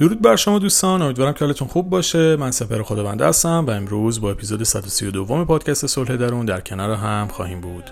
درود بر شما دوستان امیدوارم که حالتون خوب باشه. من سپر خداونده هستم و امروز با اپیزود 132 پادکست صلح درون در کنار هم خواهیم بود.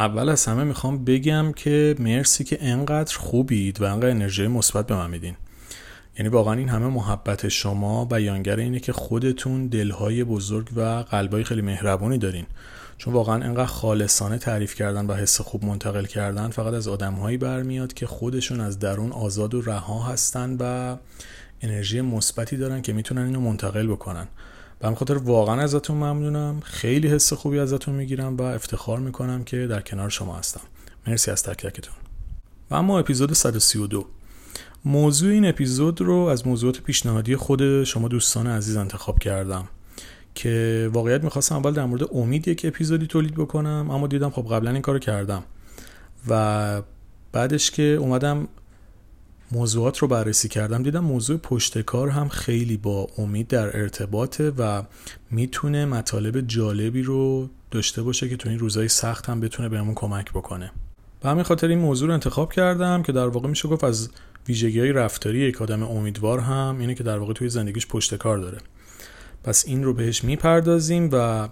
اول از همه می‌خوام بگم که مرسی که انقدر خوبید و انقدر انرژی مثبت به من میدین. یعنی واقعا این همه محبت شما بیانگر اینه که خودتون دلهای بزرگ و قلبای خیلی مهربونی دارین. چون واقعا انقدر خالصانه تعریف کردن و حس خوب منتقل کردن فقط از آدمهایی برمیاد که خودشون از درون آزاد و رها هستن و انرژی مثبتی دارن که می‌تونن اینو منتقل بکنن. به خاطر واقعا ازتون ممنونم. خیلی حس خوبی ازتون می‌گیرم و افتخار می‌کنم که در کنار شما هستم. مرسی از تک تکتون و اما اپیزود 132 موضوع این اپیزود رو از موضوعات پیشنهادی خود شما دوستان عزیز انتخاب کردم که واقعیت می‌خواستم اول در مورد امید یک اپیزودی تولید بکنم اما دیدم خب قبلا این کارو کردم و بعدش که اومدم موضوعات رو بررسی کردم دیدم موضوع پشتکار هم خیلی با امید در ارتباطه و می‌تونه مطالب جالبی رو داشته باشه که تو این روزای سخت هم بتونه بهمون کمک بکنه. به همین خاطر این موضوع رو انتخاب کردم که در واقع میشه گفت از ویژگی های رفتاری یک آدم امیدوار هم اینه که در واقع توی زندگیش پشتکار داره. پس این رو بهش می‌پردازیم و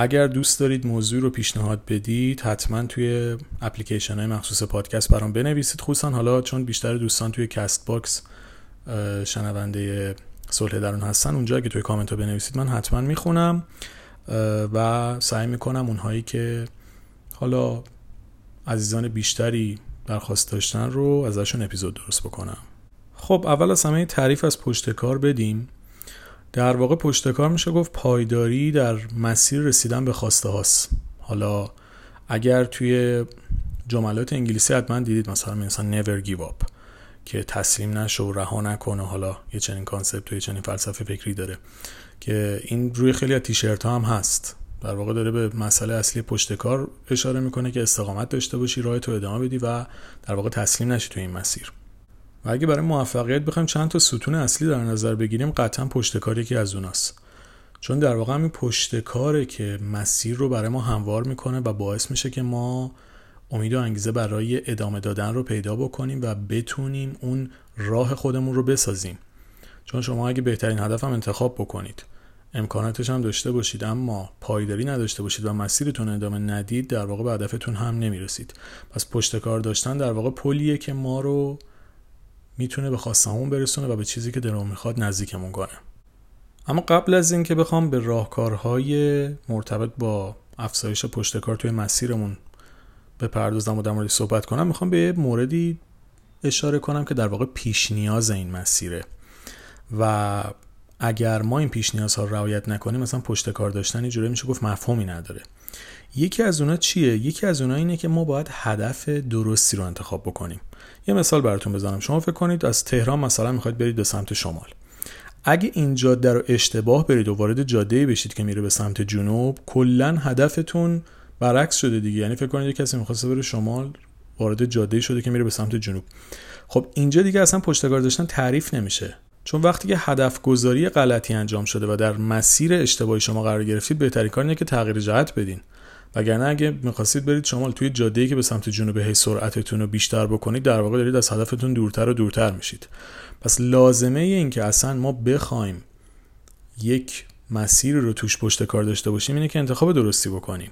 اگر دوست دارید موضوع رو پیشنهاد بدید حتما توی اپلیکیشن های مخصوص پادکست برام بنویسید. خصوصا حالا چون بیشتر دوستان توی CastBox شنونده صلح درون هستن اونجا اگه توی کامنت ها بنویسید من حتما می‌خونم. و سعی می‌کنم اونهایی که حالا عزیزان بیشتری درخواست داشتن رو ازشون اپیزود درست بکنم. خب اول از همه تعریف از پشتکار بدیم. در واقع پشتکار میشه گفت پایداری در مسیر رسیدن به خواسته هاست. حالا اگر توی جملات انگلیسی حتما دیدید مثلا مثلا never give up که تسلیم نشو و رها نکنه حالا یه چنین کانسپت توی چنین فلسفه فکری داره. که این روی خیلی از تیشرت ها هم هست. در واقع داره به مسئله اصلی پشتکار اشاره می‌کنه که استقامت داشته باشی راه تو ادامه بدی و در واقع تسلیم نشی توی این مسیر. و اگه برای موفقیت بخوایم چند تا ستون اصلی در نظر بگیریم قطعا پشتکاری که از اوناست. چون در واقع همین پشتکاره که مسیر رو برای ما هموار می‌کنه و باعث میشه که ما امید و انگیزه برای ادامه دادن رو پیدا بکنیم و بتونیم اون راه خودمون رو بسازیم. چون شما اگه بهترین هدف هم انتخاب بکنید امکاناتش هم داشته باشید اما پایداری نداشته باشید و مسیرتون ادامه ندید در واقع به هدفتون هم نمی‌رسید. پس پشتکار داشتن در واقع پلیه که ما رو می‌تونه به خواستمون برسونه و به چیزی که دلمون می‌خواد نزدیکمون کنه. اما قبل از اینکه بخوام به راهکارهای مرتبط با افزایش پشتکار توی مسیرمون بپردازم و در موردش صحبت کنم می‌خوام به موردی اشاره کنم که در واقع پیش نیاز این مسیره و اگر ما این پیش نیازها رو رعایت نکنیم مثلا پشتکار داشتن اینجوری میشه گفت مفهومی نداره. یکی از اونا چیه؟ یکی از اونا اینه که ما باید هدف درستی رو انتخاب بکنیم. یه مثال براتون بزنم. شما فکر کنید از تهران مثلا می‌خواید برید به سمت شمال. اگه این جاده رو اشتباه برید و وارد جاده بشید که میره به سمت جنوب کلا هدفتون برعکس شده دیگه. یعنی فکر کنید یه کسی می‌خواسته بره شمال وارد جاده شده که میره به سمت جنوب. خب اینجا دیگه اصلا پشتکار داشتن تعریف نمیشه. چون وقتی که هدف گذاری غلطی انجام شده و در مسیر اشتباهی شما قرار گرفتید بهترین کار اینه که تغییر جهت بدین. وگرنه اگه می‌خواستید برید شمال توی جاده‌ای که به سمت جنوب هی سرعتتون رو بیشتر بکنید در واقع دارید از هدفتون دورتر و دورتر میشید. پس لازمه این که اصلا ما بخوایم یک مسیر رو توش پشت کار داشته باشیم اینه که انتخاب درستی بکنیم.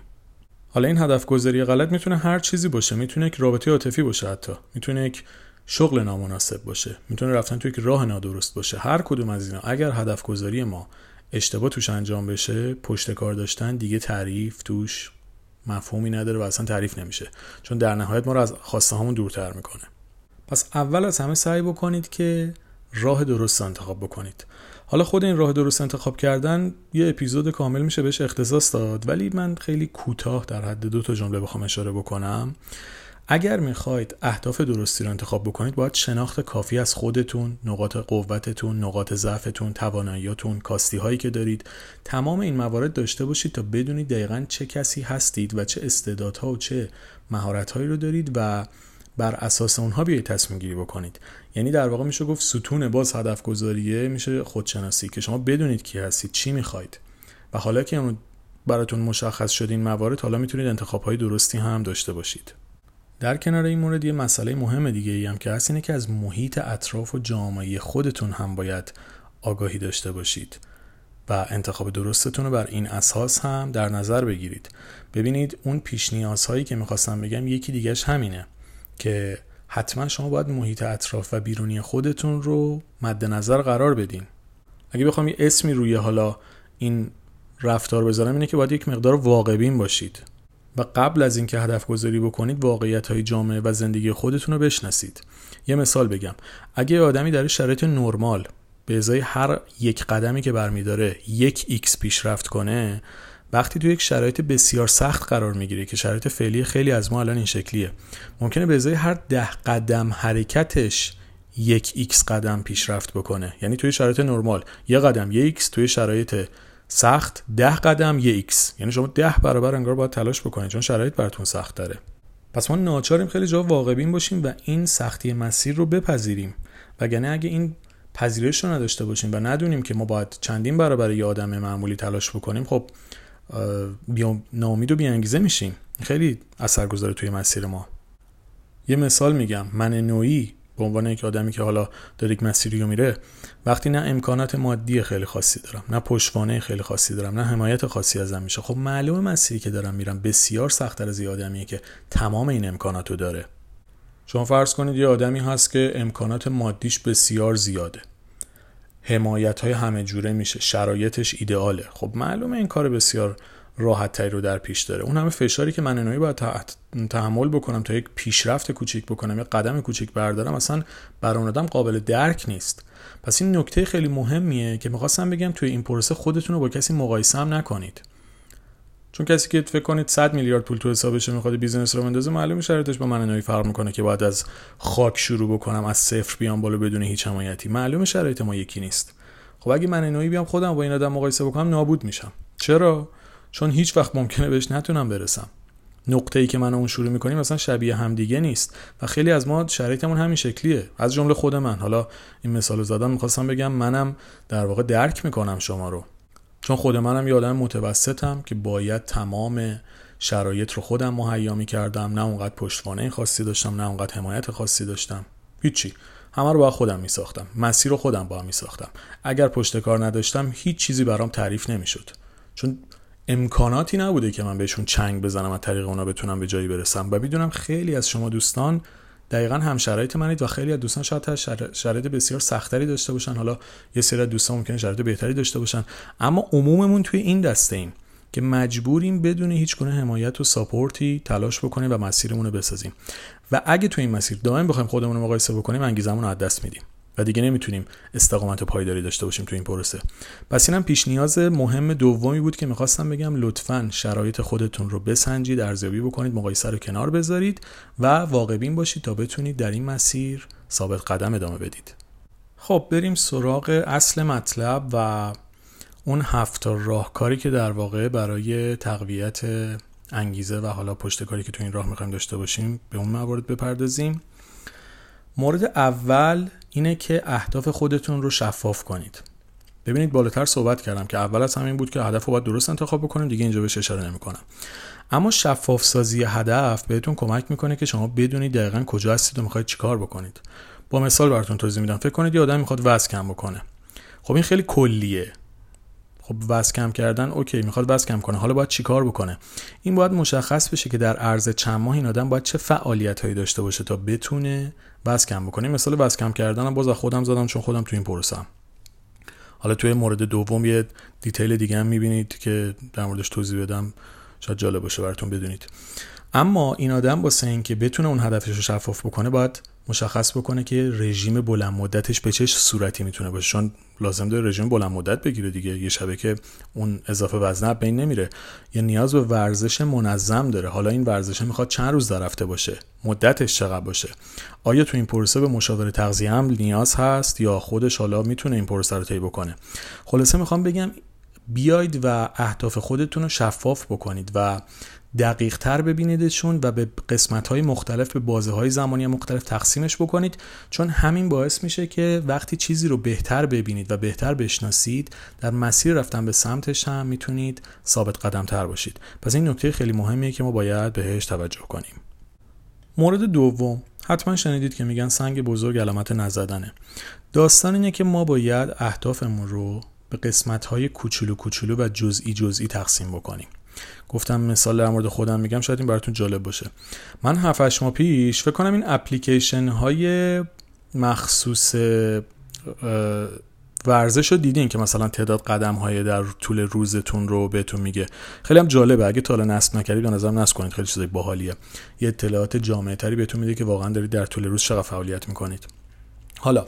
حالا این هدف گذاری غلط می‌تونه هر چیزی باشه می‌تونه یک رابطه عاطفی باشه حتی. می‌تونه یک شغل نامناسب باشه. می‌تونه رفتن توی یک راه نادرست باشه. هر کدوم از اینا. اگر هدف گذاری ما اشتباه توش انجام بشه پشت کار داشتن دیگه تعریف توش مفهومی نداره و اصلا تعریف نمیشه. چون در نهایت ما رو از خواسته هامون دورتر می‌کنه. پس اول از همه سعی بکنید که راه درست انتخاب بکنید. حالا خود این راه درست انتخاب کردن یه اپیزود کامل میشه بهش اختصاص داد ولی من خیلی کوتاه در حد دو تا جمله بخوام اشاره بکنم. اگر می‌خواید اهداف درستی رو انتخاب بکنید باید شناخت کافی از خودتون، نقاط قوتتون، نقاط ضعفتون، تواناییاتون، کاستی هایی که دارید تمام این موارد داشته باشید تا بدونید دقیقا چه کسی هستید و چه استعدادها و چه مهارت هایی رو دارید و بر اساس اونها بیایید تصمیم گیری بکنید. یعنی در واقع میشه گفت ستون باز هدف گذاریه میشه خودشناسی که شما بدونید کی هستید چی می‌خواید. و حالا که براتون مشخص شد این موارد حالا می‌تونید انتخاب های درستی هم داشته باشید. در کنار این مورد یه مسئله مهم دیگه ای هم که هست اینه که از محیط اطراف و جامعه خودتون هم باید آگاهی داشته باشید و انتخاب درستتون رو بر این اساس هم در نظر بگیرید. ببینید اون پیش نیازهایی که می‌خواستم بگم یکی دیگهش همینه که حتما شما باید محیط اطراف و بیرونی خودتون رو مد نظر قرار بدین. اگه بخوام یه اسمی روی حالا این رفتار بذارم اینه که باید یک مقدار واقعبین باشید. و قبل از اینکه هدف گذاری بکنید واقعیت های جامعه و زندگی خودتون رو بشناسید. یه مثال بگم. اگه آدمی در شرایط نرمال به ازای هر یک قدمی که برمیداره یک x پیشرفت کنه وقتی تو یک شرایط بسیار سخت قرار می‌گیره که شرایط فعلی خیلی از ما الان این شکلیه ممکنه به ازای هر ده قدم حرکتش یک X قدم پیشرفت بکنه. یعنی توی شرایط نرمال یه قدم یک X توی شرایط سخت ده قدم یه X. یعنی شما ده برابر انگار باید تلاش بکنید چون شرایط براتون سخت‌تره. پس ما ناچاریم خیلی جا واقع‌بین باشیم و این سختی مسیر رو بپذیریم. وگرنه اگه این پذیرش رو نداشته باشیم و ندونیم که ما باید چندین برابر یه آدم معمولی تلاش بکنیم خب ناامید و بیانگیزه میشیم. خیلی اثر گذاره توی مسیر ما. یه مثال میگم. من نوعی به عنوان یک آدمی که حالا داره یک مسیری رو میره وقتی نه امکانات مادی خیلی خاصی دارم نه پشتوانه خیلی خاصی دارم نه حمایت خاصی ازم میشه خب معلومه مسیری که دارم میرم بسیار سختتر از یه آدمیه که تمام این امکانات رو داره. شما فرض کنید یه آدمی هست که امکانات مادیش بسیار زیاده. حمایت های همه جوره میشه شرایطش ایدئاله. خب معلومه این کار بسیار راحت رو در پیش داره. اون همه فشاری که من نوعی باید تحمل بکنم تا یک پیشرفت کوچیک بکنم یک قدم کوچیک بردارم اصلا برای اون آدم قابل درک نیست. پس این نکته خیلی مهمیه که می‌خواستم بگم توی این پروسه خودتون رو با کسی مقایسه هم نکنید. چون کسی که فکر کنید 100 میلیارد پول تو حسابش می‌خواد business راه بندازه معلومه شرایطش با من نوعی فرق می‌کنه که باید از خاک شروع بکنم از صفر بیام بالا بدون هیچ حمایتی. معلومه شرایط ما یکی نیست. خب اگه من انوی بیام خودم با این آدم مقایسه بکنم نابود میشم. چرا؟ چون هیچ وقت ممکنه بهش نتونم برسم. نقطه ای که من اون شروع می‌کنیم مثلا شبیه همدیگه نیست و خیلی از ما شرایطمون همین شکلیه. از جمله خود من. حالا این مثال زدم می‌خواستم بگم منم در واقع درک می‌کنم شما رو. چون خود منم یه آدم متوسطم که باید تمام شرایط رو خودم مهیا می‌کردم. نه اونقدر پشتوانه خاصی داشتم نه اونقدر حمایت خاصی داشتم. هیچی. همه رو با خودم میساختم. مسیر رو خودم با میساختم. اگر پشت کار نداشتم هیچ چیزی برام تعریف نمی‌شد. چون امکاناتی نبوده که من بهشون چنگ بزنم از طریق اونا بتونم به جایی برسم. و می‌دونم خیلی از شما دوستان دقیقا هم شرایط منید و خیلی از دوستان شاید شرایط بسیار سختری داشته باشن. حالا یه سری از دوستان ممکنه شرایط بهتری داشته باشن. اما عموممون توی این دسته ایم که مجبوریم بدون هیچ گونه حمایت و ساپورتی تلاش بکنیم و مسیرمون رو بسازیم. و اگه توی این مسیر دائم بخوایم خودمون رو مقایسه بکنیم انگیزمون رو از دست میدیم. و دیگه نمی‌تونیم استقامت و پایداری داشته باشیم تو این پروسه. پس اینم پیش نیاز مهم دومی بود که می‌خواستم بگم لطفا شرایط خودتون رو بسنجید ارزیابی بکنید مقایسه رو کنار بذارید و واقعبین باشید تا بتونید در این مسیر ثابت قدم ادامه بدید. خب بریم سراغ اصل مطلب و اون هفت راهکاری که در واقع برای تقویت انگیزه و حالا پشت کاری که تو این راه می‌خوایم داشته باشیم به اون موارد بپردازیم. مورد اول اینه که اهداف خودتون رو شفاف کنید. ببینید بالاتر صحبت کردم که اول از همین بود که هدف رو باید درست انتخاب بکنیم دیگه اینجا بهش اشاره نمی‌کنم. اما شفاف سازی هدف بهتون کمک می‌کنه که شما بدونید دقیقا کجا هستید و می‌خواید چیکار بکنید. با مثال براتون توضیح میدم. فکر کنید یه آدم می‌خواد وزن کم بکنه. خب این خیلی کلیه. خب وزن کم کردن okay می‌خواد وزن کم کنه. حالا باید چیکار بکنه؟ این باید مشخص بشه که در عرض چند ماه این آدم باید چه فعالیت هایی داشته باشه تا بتونه وزن کم بکنه. مثال وزن کم کردن باز خودم زدم چون خودم تو این پروسم حالا توی مورد دوم یه detail دیگه هم می‌بینید که در موردش توضیح بدم. شاید جالب باشه براتون بدونید. اما این آدم واسه اینکه بتونه اون هدفش رو شفاف بکنه باید مشخص بکنه که رژیم بلند مدتش به چه صورتی می‌تونه باشه. چون لازم داره رژیم بلند مدت بگیره دیگه. یه شبه که اون اضافه وزن بین نمیره. یه نیاز به ورزش منظم داره. حالا این ورزش می‌خواد چند روز در رفته باشه؟ مدتش چقدر باشه؟ آیا تو این پروسه به مشاور تغذیه هم نیاز هست یا خودش حالا می‌تونه این پروسه رو طی بکنه؟ خلاصه می‌خوام بگم بیاید و اهداف خودتون رو شفاف بکنید و دقیق تر ببینیدشون و به قسمت های مختلف به بازه های زمانی مختلف تقسیمش بکنید. چون همین باعث میشه که وقتی چیزی رو بهتر ببینید و بهتر بشناسید در مسیر رفتن به سمتش هم می‌تونید ثابت قدم تر باشید. پس این نکته خیلی مهمیه که ما باید بهش توجه کنیم. مورد دوم. حتما شنیدید که میگن سنگ بزرگ علامت نزدنه. داستان اینه که ما باید اهدافمون رو به قسمت های کوچولو کوچولو و جزئی جزئی تقسیم بکنیم. گفتم مثال در مورد خودم میگم شاید این براتون جالب باشه. من 7 ماه پیش فکر کنم این اپلیکیشن های مخصوص ورزش رو دیدین که مثلا تعداد قدم های در طول روزتون رو بهتون میگه. خیلی هم جالبه. اگه تا حالا نصب نکردید به نظرم نصب کنید. خیلی چیزای باحالیه. یه اطلاعات جامع تری بهتون میده که واقعا دارید در طول روز چقدر فعالیت می‌کنید. حالا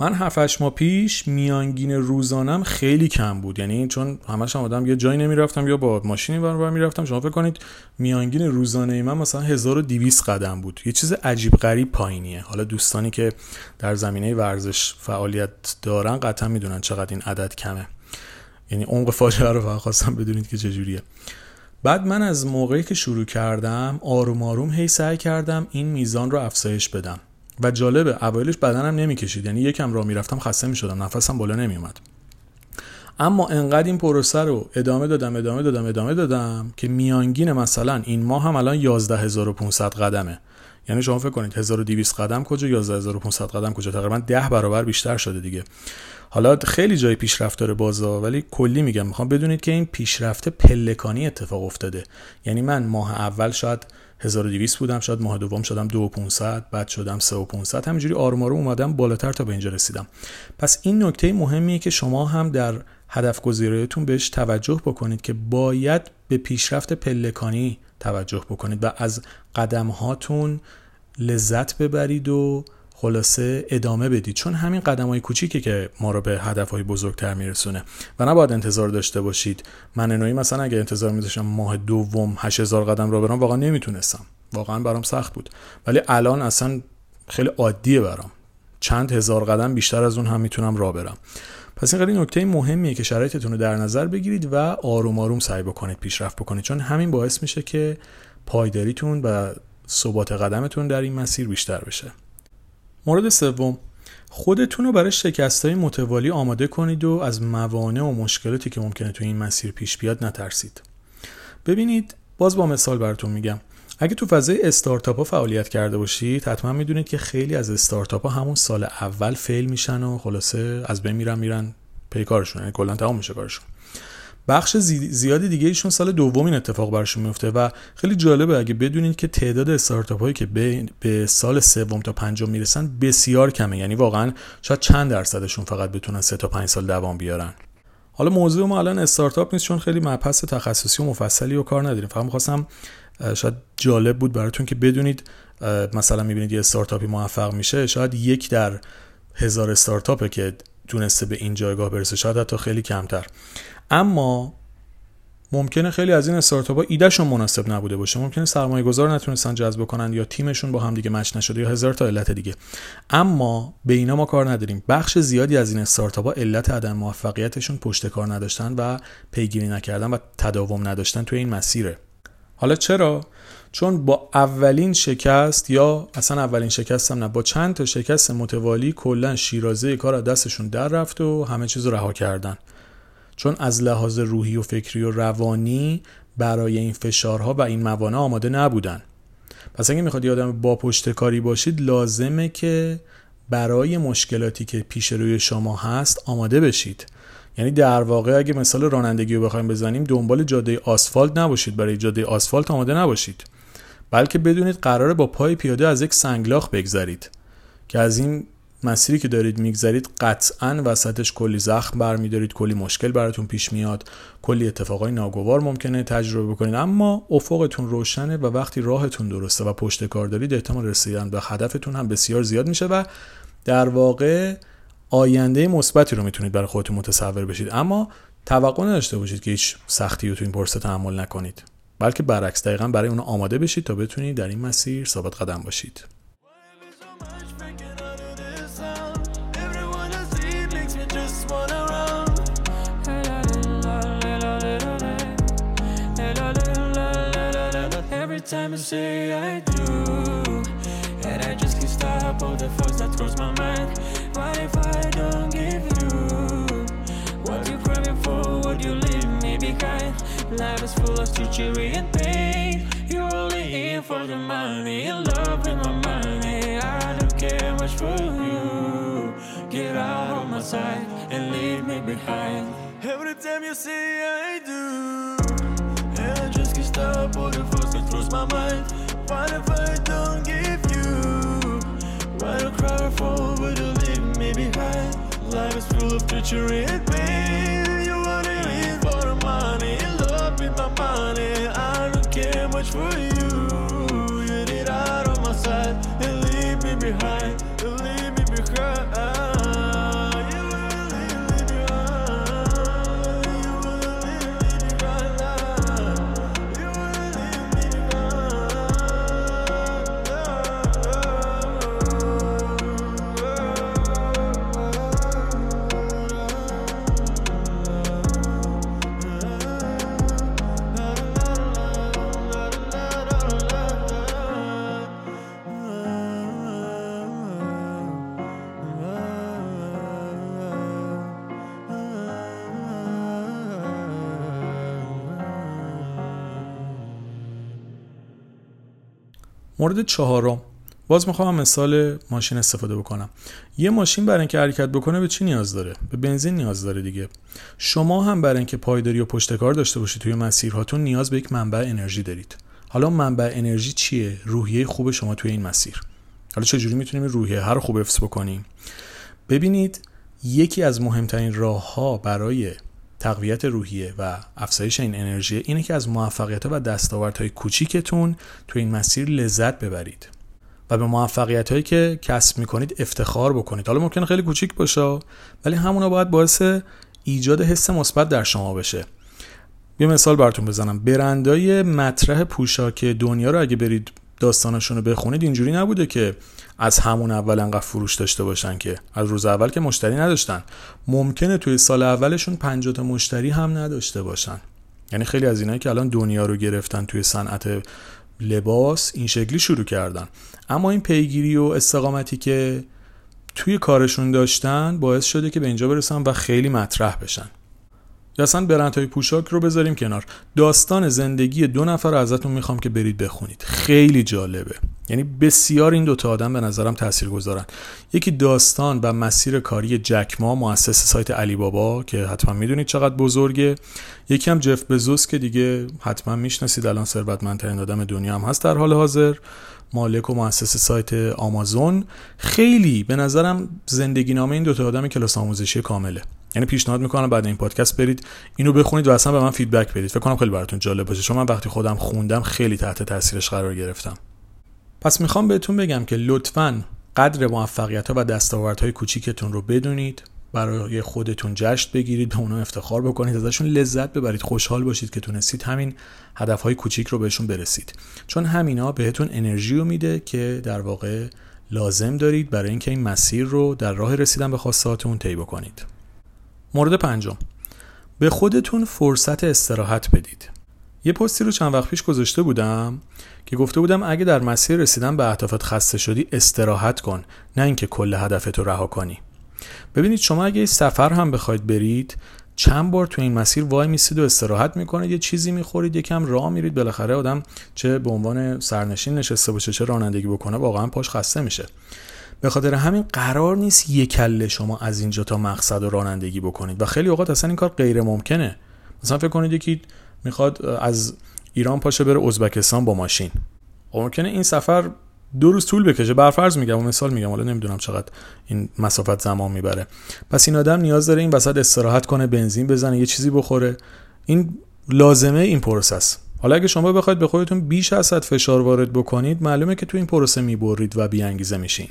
من 7 ماه پیش میانگین روزانم خیلی کم بود. یعنی چون همش هم آدم یه جایی نمی‌رفتم یا با ماشینی بر می‌رفتم. شما فکر کنید میانگین روزانه من مثلا 1200 قدم بود. یه چیز عجیب غریب پایینیه. حالا دوستانی که در زمینه ورزش فعالیت دارن قطعا می‌دونن چقدر این عدد کمه. یعنی عمق فاجعه رو فقط خواستم بدونید که چجوریه. بعد من از موقعی که شروع کردم آروم آروم هی سعی کردم این میزان رو افزایش بدم. و جالبه اوایلش بدنم نمی‌کشید. یعنی یکم راه می‌رفتم خسته می‌شدم. نفسم بالا نمیومد اما انقدر این پروسه رو ادامه دادم ادامه دادم ادامه دادم که میانگین مثلا این ماه هم الان 11500 قدمه. یعنی شما فکر کنید 1200 قدم کجا 11500 قدم کجا؟ تقریبا 10 برابر بیشتر شده دیگه. حالا خیلی جای پیشرفت داره بازا ولی کلی میگم. می‌خوام بدونید که این پیشرفت پلکانی اتفاق افتاده. یعنی من ماه اول شاید 1200 بودم شاید ماه دوم شدم 2500 بعد شدم 3500 همینجوری آروم آروم اومدم بالاتر تا به اینجا رسیدم. پس این نکته مهمیه که شما هم در هدف گذاریتون بهش توجه بکنید که باید به پیشرفت پلکانی توجه بکنید و از قدم هاتون لذت ببرید و خلاصه ادامه بدید چون همین قدم های کوچیکه که ما رو به هدف های بزرگتر میرسونه. و نباید انتظار داشته باشید. من انوی مثلا اگه انتظار میذاشتم ماه دوم 8000 قدم رو برم واقعا نمی‌تونستم. واقعا برام سخت بود. ولی الان اصلا خیلی عادیه برام. چند هزار قدم بیشتر از اون هم می‌تونم راه برم. پس این خیلی نکته مهمیه که شرایطتون رو در نظر بگیرید و آروم آروم سعی بکنید پیشرفت بکنید. چون همین باعث میشه که پایداریتون و ثبات قدمتون در این مسیر بیشتر بشه. مورد سوم خودتون رو برای شکست های متوالی آماده کنید و از موانع و مشکلاتی که ممکنه تو این مسیر پیش بیاد نترسید. ببینید باز با مثال براتون میگم. اگه تو فضای استارتاپ ها فعالیت کرده باشید حتما می‌دونید که خیلی از استارتاپ ها همون سال اول فیل میشن و خلاصه از بین میرن میرن پیکارشون یعنی کلا تمام میشه کارشون. بخش زیادی دیگه ایشون سال دوم این اتفاق برشون میفته و خیلی جالبه اگه بدونید که تعداد استارتاپ هایی که به, سال سوم تا پنجم می‌رسن بسیار کمه. یعنی واقعا شاید چند درصدشون فقط بتونن سه تا پنج سال دوام بیارن. حالا موضوع ما الان استارتاپ نیست چون خیلی مبحث تخصصی و مفصلی و کار نداریم. فقط می‌خواستم شاید جالب بود براتون که بدونید مثلا می‌بینید یه استارتاپی موفق میشه شاید یک در هزار استارتاپه که تونسته به این جایگاه برسه. شاید حتی خیلی کمتر. اما ممکنه خیلی از این استارتاپ ها ایدهشون مناسب نبوده باشه. ممکنه سرمایه گذار نتونستن جذب کنن یا تیمشون با هم دیگه مچ نشده یا هزار تا علت دیگه. اما به اینا ما کار نداریم. بخش زیادی از این استارتاپ ها علت عدم موفقیتشون پشت کار نداشتن و پیگیری نکردن و تداوم نداشتن توی این مسیره. حالا چرا؟ چون با اولین شکست یا اصلا اولین شکست هم نه با چند تا شکست متوالی کلا شیرازه کار دستشون در رفت و همه چیز رها کردن. چون از لحاظ روحی و فکری و روانی برای این فشارها و این موانع آماده نبودن. پس اگه می‌خواد آدم با پشت کاری باشید لازمه که برای مشکلاتی که پیش روی شما هست آماده بشید. یعنی در واقع اگه مثال رانندگی رو بخوایم بزنیم دنبال جاده آسفالت نباشید. برای جاده آسفالت آماده نباشید. بلکه بدونید قراره با پای پیاده از یک سنگلاخ بگذرید. که از این مسیری که دارید میگذرید قطعا وسطش کلی زخم برمیدارید کلی مشکل براتون پیش میاد کلی اتفاقای ناگوار ممکنه تجربه بکنید. اما افقتون روشنه و وقتی راهتون درسته و پشت کار دارید احتمال رسیدن به هدفتون هم بسیار زیاد میشه و در واقع آینده مثبتی رو می‌تونید برای خودتون متصور بشید. اما توقع نداشته باشید که هیچ سختی رو تو این پرسه تحمل نکنید. بلکه برعکس دقیقا برای اون آماده بشید تا بتونید در این مسیر ثابت قدم باشید. Life is full of treachery and pain. You're only in for the money. In love with my money. I don't care much for you. Get out of my sight and leave me behind. Every time you say I do, I just can't stop all the thoughts that cross my mind. What if I don't give you? Why do cry for? Would you leave me behind? Life is full of treachery and pain. For you. You need out of my side and leave me behind. مورد چهارم. باز می‌خوام مثال ماشین استفاده بکنم. یه ماشین برای اینکه حرکت بکنه به چی نیاز داره؟ به بنزین نیاز داره دیگه. شما هم برای اینکه پایداری و پشتکار داشته باشید توی مسیرهاتون نیاز به یک منبع انرژی دارید. حالا منبع انرژی چیه؟ روحیه خوب شما توی این مسیر. حالا چجوری می‌تونیم روحیه هر خوب حفظ بکنیم؟ ببینید یکی از مهمترین راه ها برای تقویت روحیه و افزایش این انرژی اینه که از موفقیت و دستاوردهای کوچیکتون تو این مسیر لذت ببرید. و به موفقیت هایی که کسب می‌کنید افتخار بکنید. حالا ممکنه خیلی کوچیک باشه ولی همونا باید باعث ایجاد حس مثبت در شما بشه. یه مثال براتون بزنم. برندای مطرح پوشاک دنیا رو اگه برید داستانشون رو بخونید اینجوری نبوده که از همون اول انقدر فروش داشته باشن که از روز اول که مشتری نداشتن. ممکنه توی سال اولشون 50 تا مشتری هم نداشته باشن. یعنی خیلی از اینایی که الان دنیا رو گرفتن توی صنعت لباس این شکلی شروع کردن. اما این پیگیری و استقامتی که توی کارشون داشتن باعث شده که به اینجا برسن و خیلی مطرح بشن. یا اصلا برندهای پوشاک رو بذاریم کنار. داستان زندگی دو نفر ازتون می‌خوام که برید بخونید. خیلی جالبه. یعنی بسیار این دوتا آدم به نظرم تاثیر گذارن یکی داستان و مسیر کاری جکما مؤسس سایت علی بابا که حتما می‌دونید چقدر بزرگه. یکی هم جف بزوس که دیگه حتما می‌شناسید الان ثروتمندترین آدم دنیا هم هست در حال حاضر. مالک و مؤسس سایت آمازون. خیلی به نظرم زندگی نامه این دوتا آدم کلاس آموزشی کامله. یعنی پیشنهاد می‌کنم بعد این پادکست برید اینو بخونید و اصلا به من فیدبک بدید. فکر کنم خیلی براتون جالب باشه چون من وقتی خودم خوندم خیلی تحت تاثیرش قرار گرفتم. پس می‌خوام بهتون بگم که لطفا قدر موفقیت ها و دستاوردهای کوچیکتون رو بدونید برای خودتون جشن بگیرید به اونا افتخار بکنید ازشون لذت ببرید. خوشحال باشید که تونستید همین هدفهای کوچیک رو بهشون برسید. چون همینا بهتون انرژی رو میده که در واقع لازم دارید برای اینکه این مسیر رو در راه رسیدن به خواستهاتون طی بکنید. مورد پنجم. به خودتون فرصت استراحت بدید. یه پستی رو چند وقت پیش گذاشته بودم که گفته بودم اگه در مسیر رسیدن به اهدافت خسته شدی استراحت کن نه اینکه کل هدفت رو رها کنی. ببینید شما اگه سفر هم بخواید برید چند بار تو این مسیر وای میسید و استراحت می‌کنید یه چیزی می‌خورید یکم راه میرید بالاخره آدم چه به عنوان سرنشین نشسته باشه چه رانندگی بکنه واقعا پاش خسته میشه. به خاطر همین قرار نیست یک کله شما از اینجا تا مقصد و رانندگی بکنید. و خیلی اوقات اصلا این کار غیر ممکنه. مثلا فکر کنید یکی می‌خواد از ایران پاشه بره ازبکستان با ماشین. خب ممکنه این سفر دو روز طول بکشه. برفرض میگم و مثال میگم. حالا نمی‌دونم چقدر این مسافت زمان می‌بره. پس این آدم نیاز داره این وسط استراحت کنه بنزین بزنه یه چیزی بخوره. این لازمه این پروسه‌س. حالا اگه شما بخواید به خودتون بیش از حد فشار وارد بکنید معلومه که تو این پروسه می‌برید و بیانگیزه میشین.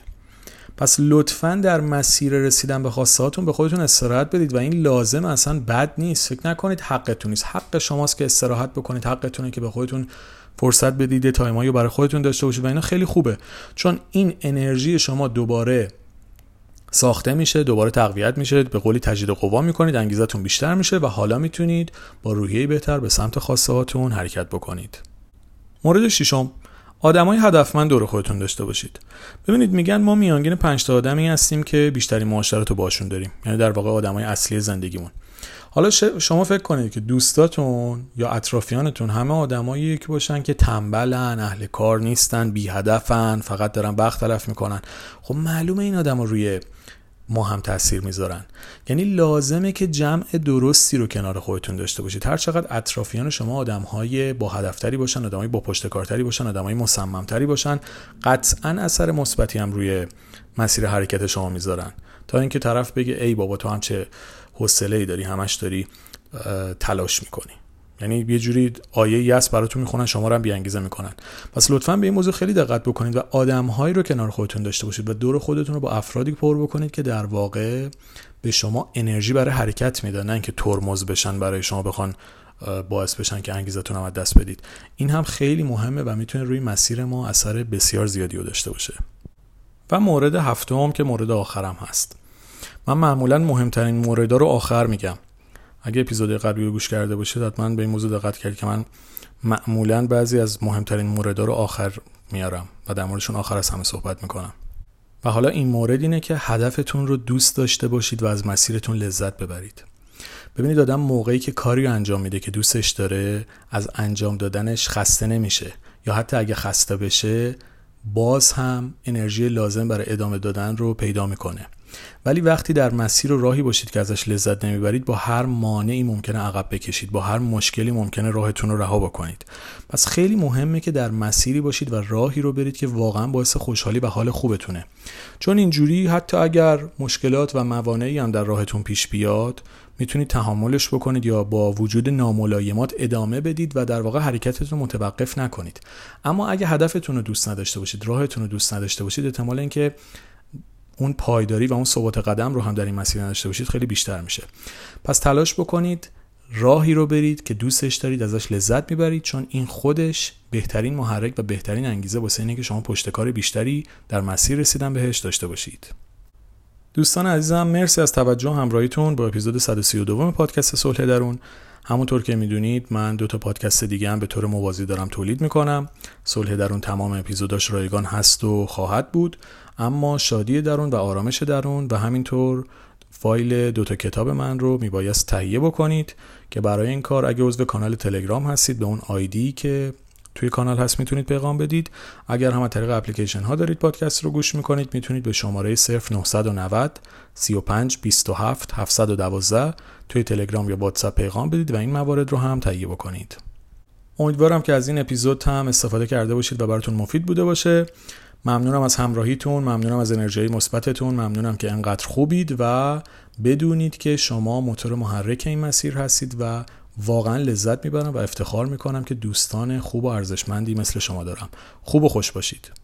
پس لطفا در مسیر رسیدن به هاتون به خودتون استراحت بدید و این لازم اصلا بد نیست. فکر نکنید حقتون نیست. حق شماست که استراحت بکنید. حقتونه که به خودتون فرصت بدید تایمایی برای خودتون داشته باشید و اینا خیلی خوبه. چون این انرژی شما دوباره ساخته میشه دوباره تقویت میشه به قولی تجدید قوا می‌کنید انگیزتون بیشتر میشه و حالا می‌تونید با روحیه بهتر به سمت خواسته هاتون حرکت بکنید. مورد ششم آدمای هدفمند دور خودتون داشته باشید. ببینید میگن ما میانگین 5 تا آدمی هستیم که بیشترین معاشرت رو باشون داریم. یعنی در واقع آدمای اصلی زندگیمون. حالا شما فکر کنید که دوستاتون یا اطرافیانتون همه آدمایی که باشن که تنبلن اهل کار نیستن بی هدفن فقط دارن وقت تلف می‌کنن. خب معلومه این آدم روی ما هم تاثیر می‌ذارن. یعنی لازمه که جمع درستی رو کنار خودتون داشته باشید. هر چقدر اطرافیان شما آدمهای با هدفتری باشن آدمای با پشتکارتری باشن آدمای مصممتری باشن قطعا اثر مثبتی هم روی مسیر حرکت شما می‌ذارن. تا اینکه طرف بگه ای بابا تو هم چه حوصله داری همش داری تلاش می‌کنی. یعنی یه جوری آیه یس براتون می‌خونن شما رو هم بیانگیزه می‌کنن. پس لطفا به این موضوع خیلی دقت بکنید و آدمهایی رو کنار خودتون داشته باشید و دور خودتون رو با افرادی پر بکنید که در واقع به شما انرژی برای حرکت میدن نه اینکه ترمز بشن برای شما بخوان باعث بشن که انگیزتون هم دست بدید. این هم خیلی مهمه و می‌تونه روی مسیر ما اثر بسیار زیادی رو داشته باشه. و مورد هفتم که مورد آخرم هست. من معمولا مهمترین موردا رو آخر میگم. اگه اپیزود قبلی رو گوش کرده باشید حتما به این موضوع دقت کرد که من معمولا بعضی از مهمترین موردا رو آخر میارم و در موردشون آخر از همه صحبت می‌کنم. و حالا این مورد اینه که هدفتون رو دوست داشته باشید و از مسیرتون لذت ببرید. ببینید آدم موقعی که کاری رو انجام میده که دوستش داره از انجام دادنش خسته نمیشه. یا حتی اگه خسته بشه باز هم انرژی لازم برای ادامه دادن رو پیدا می‌کنه. ولی وقتی در مسیر و راهی باشید که ازش لذت نمی‌برید با هر مانعی ممکنه عقب بکشید با هر مشکلی ممکنه راهتون رو رها بکنید. پس خیلی مهمه که در مسیری باشید و راهی رو برید که واقعا باعث خوشحالی و حال خوبتونه. چون اینجوری حتی اگر مشکلات و موانعی هم در راهتون پیش بیاد می‌تونید تحملش بکنید یا با وجود ناملایمات ادامه بدید و در واقع حرکتتون متوقف نکنید. اما اگه هدفتون رو دوست نداشته باشید راهتون رو دوست نداشته باشید احتمال اینکه اون پایداری و اون ثبات قدم رو هم در این مسیر نداشته باشید خیلی بیشتر میشه. پس تلاش بکنید راهی رو برید که دوستش دارید ازش لذت می‌برید چون این خودش بهترین محرک و بهترین انگیزه واسه اینه که شما پشتکار بیشتری در مسیر رسیدن بهش داشته باشید. دوستان عزیزم مرسی از توجه و همراهیتون با اپیزود 132 پادکست صلح درون. همونطور که می‌دونید من دو تا پادکست دیگه هم به طور موازی دارم تولید می‌کنم. صلح درون تمام اپیزوداش رایگان هست و خواهد بود. اما شادی درون و آرامش درون و همینطور فایل دوتا کتاب من رو میبایست تهیه بکنید که برای این کار اگه عضو کانال تلگرام هستید به اون آیدی که توی کانال هست می‌تونید پیغام بدید. اگر هم از طریق اپلیکیشن ها دارید پادکست رو گوش می‌کنید می‌تونید به شماره 0990 35 27 712 توی تلگرام یا واتساپ پیغام بدید و این موارد رو هم تهیه بکنید. امیدوارم که از این اپیزود هم استفاده کرده باشید و براتون مفید بوده باشه. ممنونم از همراهیتون ممنونم از انرژی مثبتتون ممنونم که انقدر خوبید و بدونید که شما موتور محرک این مسیر هستید و واقعا لذت می‌برم و افتخار می‌کنم که دوستان خوب و ارزشمندی مثل شما دارم. خوب و خوش باشید.